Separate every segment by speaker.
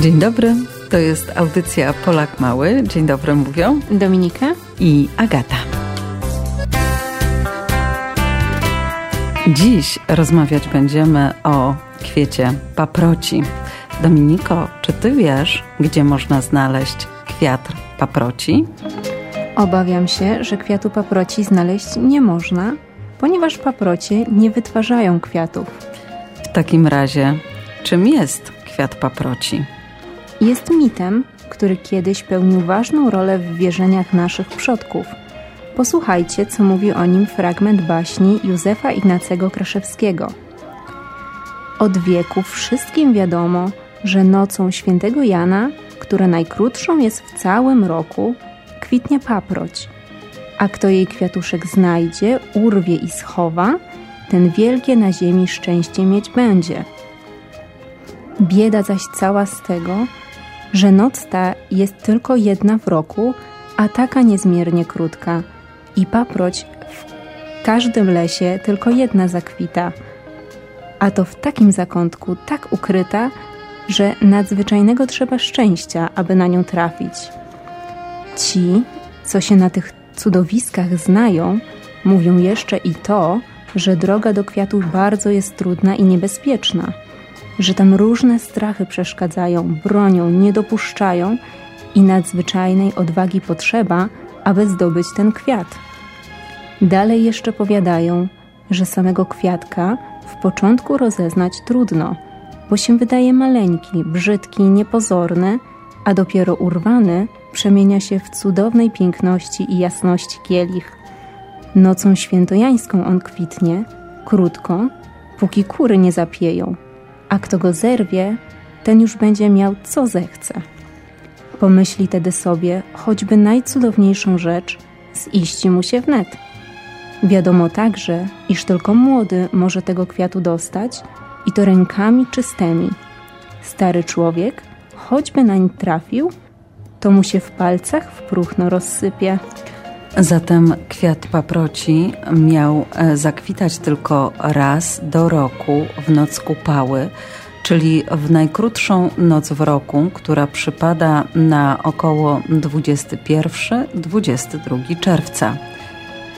Speaker 1: Dzień dobry, to jest audycja Polak Mały. Dzień dobry mówią
Speaker 2: Dominika
Speaker 1: i Agata. Dziś rozmawiać będziemy o kwiecie paproci. Dominiko, czy ty wiesz, gdzie można znaleźć kwiat paproci?
Speaker 2: Obawiam się, że kwiatu paproci znaleźć nie można, ponieważ paprocie nie wytwarzają kwiatów.
Speaker 1: W takim razie, czym jest kwiat paproci?
Speaker 2: Jest mitem, który kiedyś pełnił ważną rolę w wierzeniach naszych przodków. Posłuchajcie, co mówi o nim fragment baśni Józefa Ignacego Kraszewskiego. Od wieków wszystkim wiadomo, że nocą świętego Jana, która najkrótszą jest w całym roku, kwitnie paproć. A kto jej kwiatuszek znajdzie, urwie i schowa, ten wielkie na ziemi szczęście mieć będzie. Bieda zaś cała z tego, że noc ta jest tylko jedna w roku, a taka niezmiernie krótka. I paproć w każdym lesie tylko jedna zakwita, a to w takim zakątku, tak ukryta, że nadzwyczajnego trzeba szczęścia, aby na nią trafić. Ci, co się na tych cudowiskach znają, mówią jeszcze i to, że droga do kwiatów bardzo jest trudna i niebezpieczna, że tam różne strachy przeszkadzają, bronią, nie dopuszczają i nadzwyczajnej odwagi potrzeba, aby zdobyć ten kwiat. Dalej jeszcze powiadają, że samego kwiatka w początku rozeznać trudno, bo się wydaje maleńki, brzydki, niepozorny, a dopiero urwany przemienia się w cudownej piękności i jasności kielich. Nocą świętojańską on kwitnie, krótko, póki kury nie zapieją, a kto go zerwie, ten już będzie miał co zechce. Pomyśli tedy sobie choćby najcudowniejszą rzecz, ziści mu się wnet. Wiadomo także, iż tylko młody może tego kwiatu dostać i to rękami czystymi. Stary człowiek, choćby nań trafił, to mu się w palcach w próchno rozsypie.
Speaker 1: Zatem kwiat paproci miał e, zakwitać tylko raz do roku w noc kupały, czyli w najkrótszą noc w roku, która przypada na około 21-22 czerwca.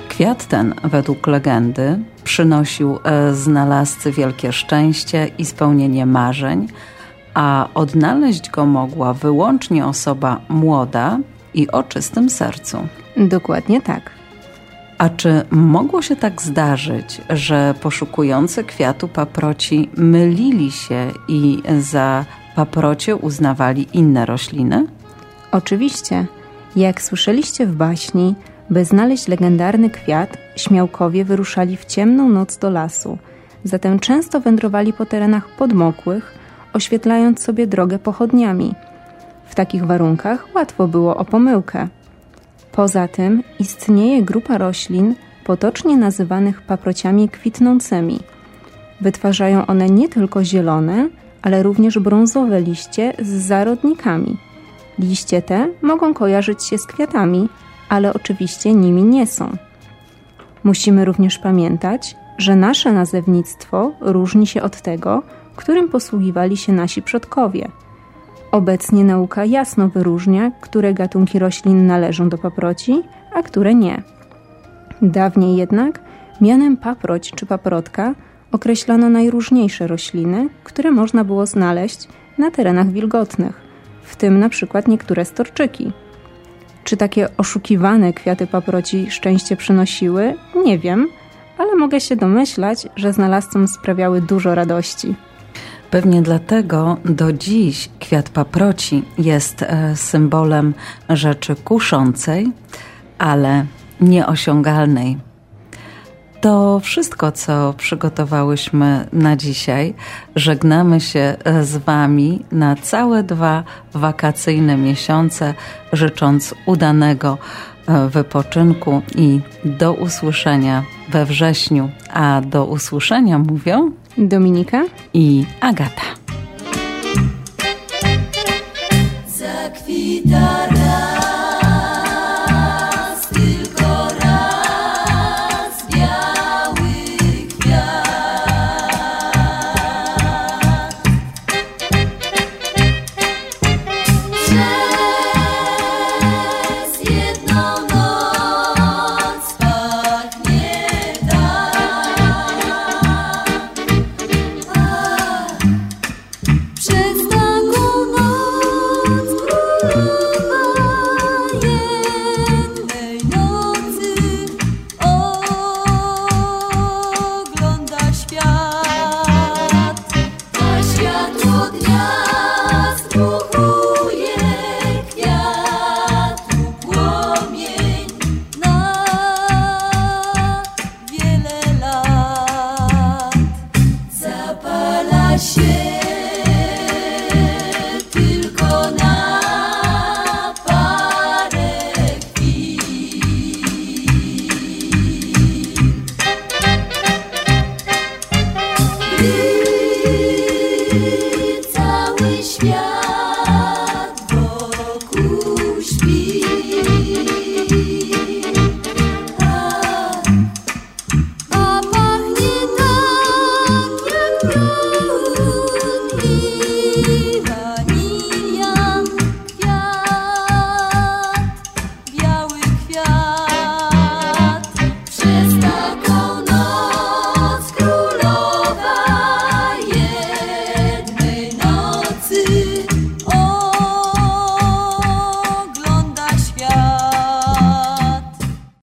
Speaker 1: Kwiat ten, według legendy, przynosił e, znalazcy wielkie szczęście i spełnienie marzeń, a odnaleźć go mogła wyłącznie osoba młoda i o czystym sercu.
Speaker 2: Dokładnie tak.
Speaker 1: A czy mogło się tak zdarzyć, że poszukujący kwiatu paproci mylili się i za paprocie uznawali inne rośliny?
Speaker 2: Oczywiście. Jak słyszeliście w baśni, by znaleźć legendarny kwiat, śmiałkowie wyruszali w ciemną noc do lasu. Zatem często wędrowali po terenach podmokłych, oświetlając sobie drogę pochodniami. W takich warunkach łatwo było o pomyłkę. Poza tym istnieje grupa roślin potocznie nazywanych paprociami kwitnącymi. Wytwarzają one nie tylko zielone, ale również brązowe liście z zarodnikami. Liście te mogą kojarzyć się z kwiatami, ale oczywiście nimi nie są. Musimy również pamiętać, że nasze nazewnictwo różni się od tego, którym posługiwali się nasi przodkowie. Obecnie nauka jasno wyróżnia, które gatunki roślin należą do paproci, a które nie. Dawniej jednak mianem paproć czy paprotka określano najróżniejsze rośliny, które można było znaleźć na terenach wilgotnych, w tym na przykład niektóre storczyki. Czy takie oszukiwane kwiaty paproci szczęście przynosiły? Nie wiem, ale mogę się domyślać, że znalazcom sprawiały dużo radości.
Speaker 1: Pewnie dlatego do dziś kwiat paproci jest e, symbolem rzeczy kuszącej, ale nieosiągalnej. To wszystko, co przygotowałyśmy na dzisiaj. Żegnamy się e, z Wami na całe dwa wakacyjne miesiące, życząc udanego e, wypoczynku i do usłyszenia we wrześniu. A do usłyszenia mówią
Speaker 2: Dominika
Speaker 1: i Agata.
Speaker 3: Zakwita